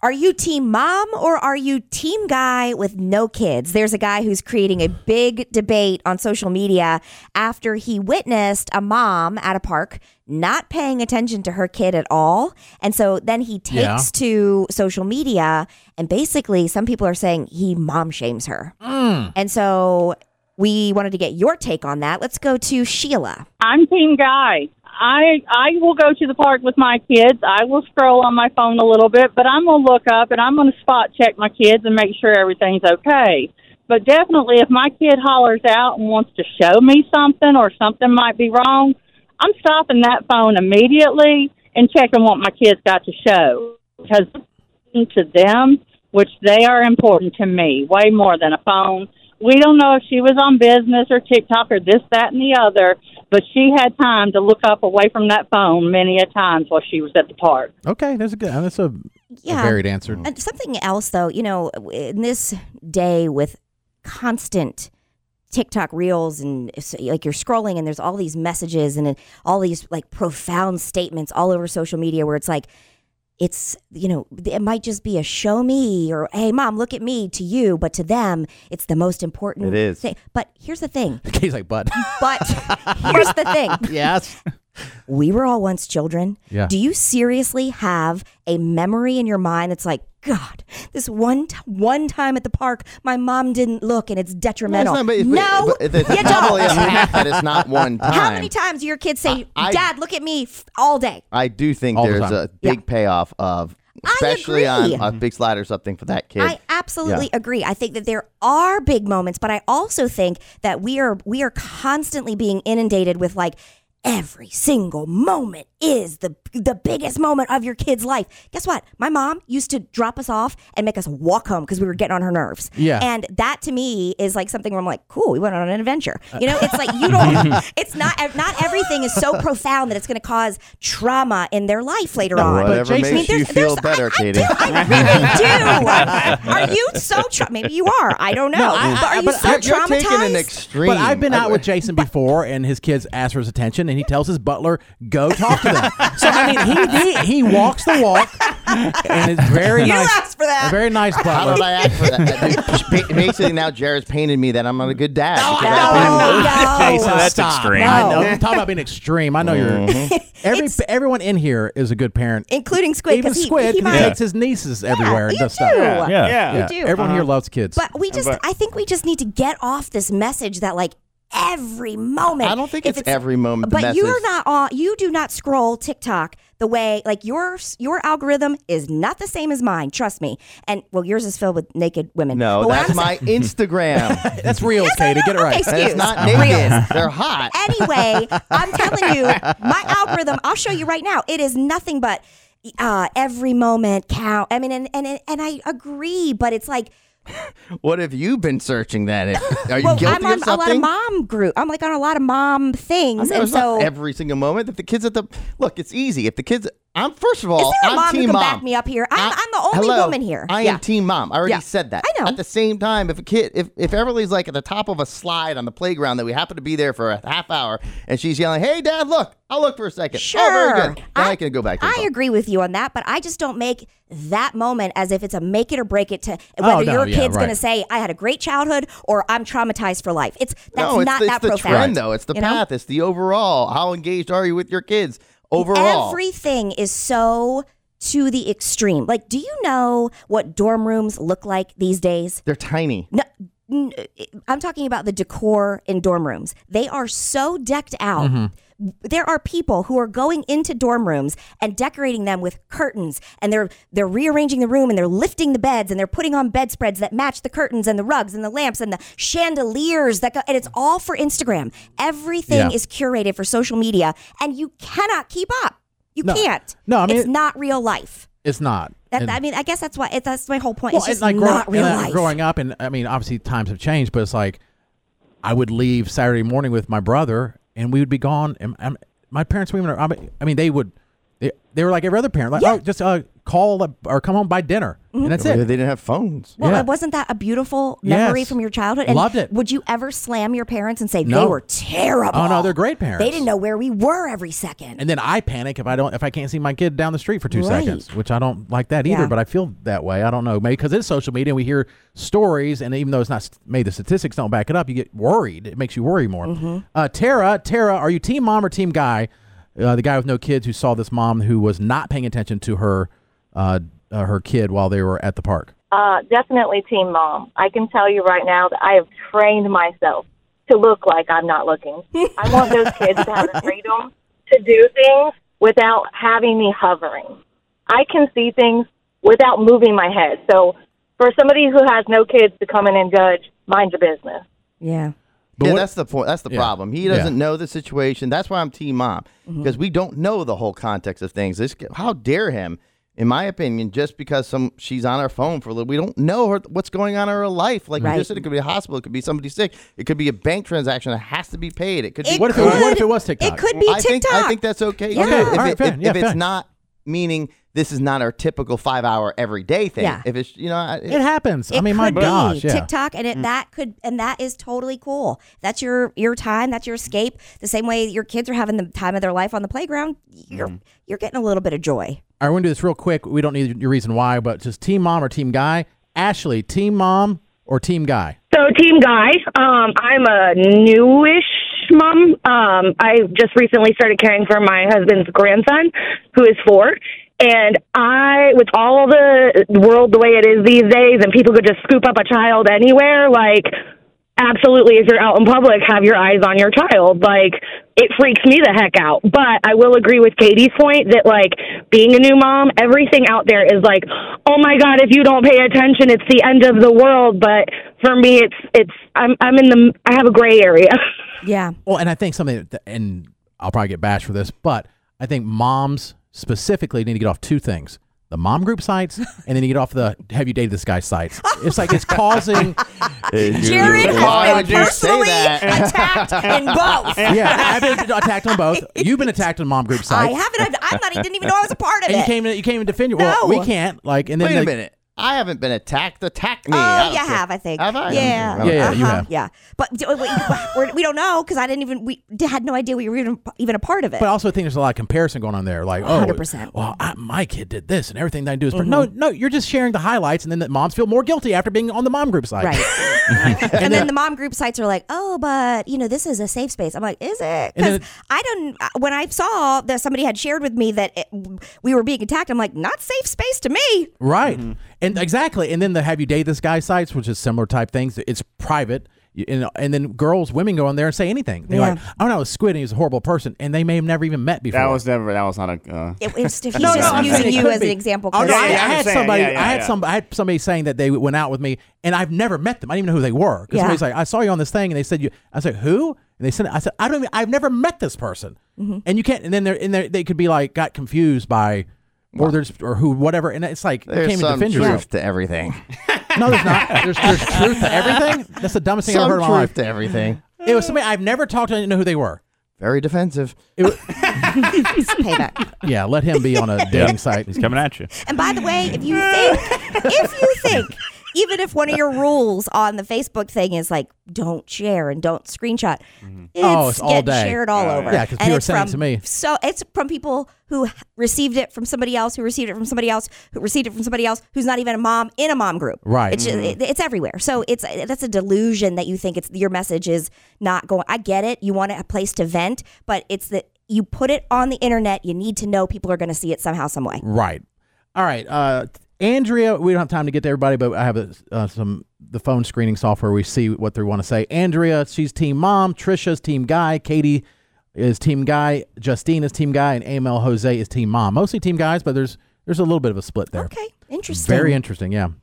Are you team mom or are you team guy with no kids? There's a guy who's creating a big debate on social media after he witnessed a mom at a park not paying attention to her kid at all. And so then he takes Yeah. to social media and basically some people are saying he mom shames her. Mm. And so we wanted to get your take on that. Let's go to Sheila. I'm team guy. I I will go to the park with my kids. I will scroll on my phone a little bit, but I'm to look up and I'm to spot check my kids and make sure everything's okay. But definitely if my kid hollers out and wants to show me something or something might be wrong, I'm stopping that phone immediately and checking what my kids got to show because to them, which they are important to me, way more than a phone. We don't know if she was on business or TikTok or this, that, and the other, but she had time to look up away from that phone many a times while she was at the park. Okay, that's a good. That's a, a Yeah. varied answer. And something else, though, you know, in this day with constant TikTok reels and like you're scrolling and there's all these messages and uh, all these like profound statements all over social media where it's like, it's, you know, it might just be a show me or, hey, mom, look at me to you, but to them, it's the most important It is. thing. But here's the thing. He's like, but But here's the thing. yes. We were all once children. Yeah. Do you seriously have a memory in your mind that's like, God, this one t- one time at the park, my mom didn't look, and it's detrimental. No, it's not, but, no, but, but it's you don't. path that it's not one time. How many times do your kids say, I- "Dad, look at me" f- all day? I do think All there's time. a big Yeah. payoff of, I especially on agree. a big slide or something for that kid. I absolutely agree. I think that there are big moments, but I also think that we are we are constantly being inundated with like every single moment is the the biggest moment of your kid's life. Guess what? My mom used to drop us off and make us walk home because we were getting on her nerves. Yeah. And that to me is like something where I'm like, cool, we went on an adventure. You know, it's like you don't it's not not everything is so profound that it's going to cause trauma in their life later on. Whatever Jason- makes I mean, you there's- feel there's- better, I- I Katie. do. I really do. Are you so tra- maybe you are? I don't know. I- but are you but so you're, you're taking an extreme. But I've been out with Jason before, and his kids asked for his attention, and he tells his butler, "Go talk to them." so I mean, he he, he walks the walk, and it's very You nice. asked for that. A very nice How butler. did I ask for that? Basically, now Jared's painted me that I'm not a good dad. No, because I- no, Jason, no. that's Stop. extreme. I know. No. Talk about being extreme. I know Mm-hmm. you're. Every everyone in here is a good parent. including Squid. Even 'cause he, Squid, he 'cause might, takes his nieces everywhere and you does do. stuff. Yeah. Yeah, You do. everyone here loves kids. But we just, But- I think we just need to get off this message that like every moment. I don't think if it's every moment But you're not on. You do not scroll TikTok the way like your your algorithm is not the same as mine. Trust me. And well, yours is filled with naked women. No, But what that's I'm my Instagram. That's Reels, Katie. Get it right. Okay, That's excuse. not Reels. naked. They're hot. anyway, I'm telling you, my algorithm, I'll show you right now. It is nothing but uh, every moment count. I mean, and, and, and I agree, but it's like, What have you been searching then? If- Are you well, guilty I'm on of a lot of mom group. I'm like on a lot of mom things. No, and it's so, every single moment. If the kids at the look, it's easy. If the kids, I'm first of all, is there a I'm mom team mom. back me up here? I'm, I'm the only Hello, woman here. I yeah. am team mom. I already Yeah. said that. I know. At the same time, if a kid, if if Everly's like at the top of a slide on the playground that we happen to be there for a half hour, and she's yelling, "Hey, Dad, look! I'll look for a second. Sure. Oh, very good. Then I, can go back to I phone. agree with you on that, but I just don't make that moment as if it's a make it or break it to whether Oh, no, your yeah, kid's going to say I had a great childhood or I'm traumatized for life. It's that's no, it's not it's that the profound. trend though. It's the you know? path. It's the overall. How engaged are you with your kids overall? Everything is so to the extreme. Like, do you know what dorm rooms look like these days? They're tiny. No, I'm talking about the decor in dorm rooms. They are so decked out. Mm-hmm. There are people who are going into dorm rooms and decorating them with curtains, and they're they're rearranging the room, and they're lifting the beds, and they're putting on bedspreads that match the curtains and the rugs and the lamps and the chandeliers that go, and it's all for Instagram. Everything Yeah. is curated for social media, and you cannot keep up. You No. can't. No, I mean- it's not real life. It's not. That, And- I mean, I guess that's why. It, that's my whole point. well, it's just like grow- not real life. growing up, and I mean, obviously times have changed, but it's like I would leave Saturday morning with my brother, and we would be gone. And, and my parents, women, are, I mean- they would They, they were like every other parent, like, Yeah. oh, just uh, call or come home by dinner, and that's They didn't have phones. Well, Yeah. wasn't that a beautiful memory Yes. from your childhood? And Loved it. Would you ever slam your parents and say they No. were terrible? Oh, no, they're great parents. They didn't know where we were every second. And then I panic if I don't if I can't see my kid down the street for two Right. seconds, which I don't like that either. Yeah. But I feel that way. I don't know, maybe because it's social media. and We hear stories, and even though it's not st- made, the statistics don't back it up. You get worried. It makes you worry more. Mm-hmm. Uh, Tara, Tara, are you team mom or team guy? Uh, the guy with no kids who saw this mom who was not paying attention to her uh, uh, her kid while they were at the park. Uh, definitely team mom. I can tell you right now that I have trained myself to look like I'm not looking. I want those kids to have the freedom to do things without having me hovering. I can see things without moving my head. So for somebody who has no kids to come in and judge, mind your business. yeah. But yeah, what- that's the point. That's the Yeah. problem. He doesn't know the situation. That's why I'm team mom Mm-hmm. because we don't know the whole context of things. This, how dare him? In my opinion, just because some she's on her phone for a little, we don't know her, what's going on in her life. Like you just said, it could be a hospital, it could be somebody sick, it could be a bank transaction that has to be paid. It could be. It What if it was- could, what if it was TikTok? It could be I TikTok. think I think that's okay. Yeah. Okay, If, all right, it- if, Yeah, if it's not meaning this is not our typical five hour everyday thing. Yeah. If it's you know, I- It happens. I mean, my could be gosh, yeah. TikTok, and it mm. that could and that is totally cool. That's your your time. That's your escape. The same way your kids are having the time of their life on the playground. You're mm. you're getting a little bit of joy. Right, we're gonna do this real quick. We don't need your reason why, but just team mom or team guy. Ashley, team mom or team guy? So, team guy, um, I'm a newish mom. Um, I just recently started caring for my husband's grandson, who is four. And I, with all the world the way it is these days, and people could just scoop up a child anywhere, like, absolutely, if you're out in public, have your eyes on your child. Like, it freaks me the heck out. But I will agree with Katie's point that, like, being a new mom, everything out there is like, oh my God, if you don't pay attention, it's the end of the world. But for me, it's, it's, I'm, I'm in the, I have a gray area. Yeah. Well, and I think something, that, and I'll probably get bashed for this, but I think moms specifically need to get off two things. The mom group sites, and then you get off the "Have you dated this guy?" sites. It's like it's causing, Jared Why has would been say personally that? attacked in both. yeah. I've been attacked on both. You've been attacked on mom group sites. I sites, haven't. I'm I'm not. I didn't even know I was a part of it. you it. came in, you came and defend your. Well, No. we can't. Like, and then Wait a like- minute. I haven't been attacked. Attack me. Oh, you care. have, I think. Have I? Yeah, Yeah, yeah, you uh-huh, have. Yeah, but d- wait, we're, we don't know because I didn't even we d- had no idea we were even even a part of it. But also I also think there's a lot of comparison going on there. Like, oh, 100%. well, I, my kid did this, and everything that I do is. No, no, you're just sharing the highlights, and then the moms feel more guilty after being on the mom group site. Right. and, then the mom group sites are like, oh, but you know, this is a safe space. I'm like, is it? And Because then- I don't. uh, When I saw that somebody had shared with me that it, we were being attacked, I'm like, not safe space to me. Right. And exactly. And then the have you dated this guy sites, which is similar type things. It's private. You- And, and then girls, women go on there and say anything. They're Yeah. like, oh no, Squid, and he's a horrible person. And they may have never even met before. That was never. That was not a. Uh, It, it's, he's No, just no, I'm using you as be. an example. Oh, 'cause no, I, Yeah, I yeah, I'm had somebody. yeah, yeah, I had yeah. some. I had somebody saying that they went out with me, and I've never met them. I didn't even know who they were. 'Cause Yeah. Somebody's like, I saw you on this thing, and they said you. I said who? And they said, I said I don't. Even, I've never met this person. Mm-hmm. And you can't. And then they're. And they're, they could be like got confused by. Or there's or who whatever and it's like you There's can't even some defend truth yourself. to everything. No, there's not. There's, there's truth to everything. That's the dumbest thing I've some ever heard in my life. to everything. It was somebody I've never talked to. I didn't know who they were. Very defensive. It was, payback. yeah, let him be on a dating site. he's coming at you. And by the way, if you think, if you think, even if one of your rules on the Facebook thing is like don't share and don't screenshot, it's, Oh, it's all day. shared all Oh, over. yeah, 'cause And people are sending it from, to me. So it's from people who received it from somebody else, who received it from somebody else, who received it from somebody else, who's not even a mom in a mom group. Right. It's just, it- it's everywhere. So it's that's a delusion that you think it's your message is not going. I get it. You want a place to vent, but it's that you put it on the internet. You need to know people are going to see it somehow, some way. Right. All right. Uh, Andrea, we don't have time to get to everybody, but I have a, uh, some the phone screening software. We see what they want to say. Andrea, she's team mom. Trisha's team guy. Katie is team guy. Justine is team guy, and AML Jose is team mom. Mostly team guys, but there's there's a little bit of a split there. Okay, interesting. Very interesting. Yeah.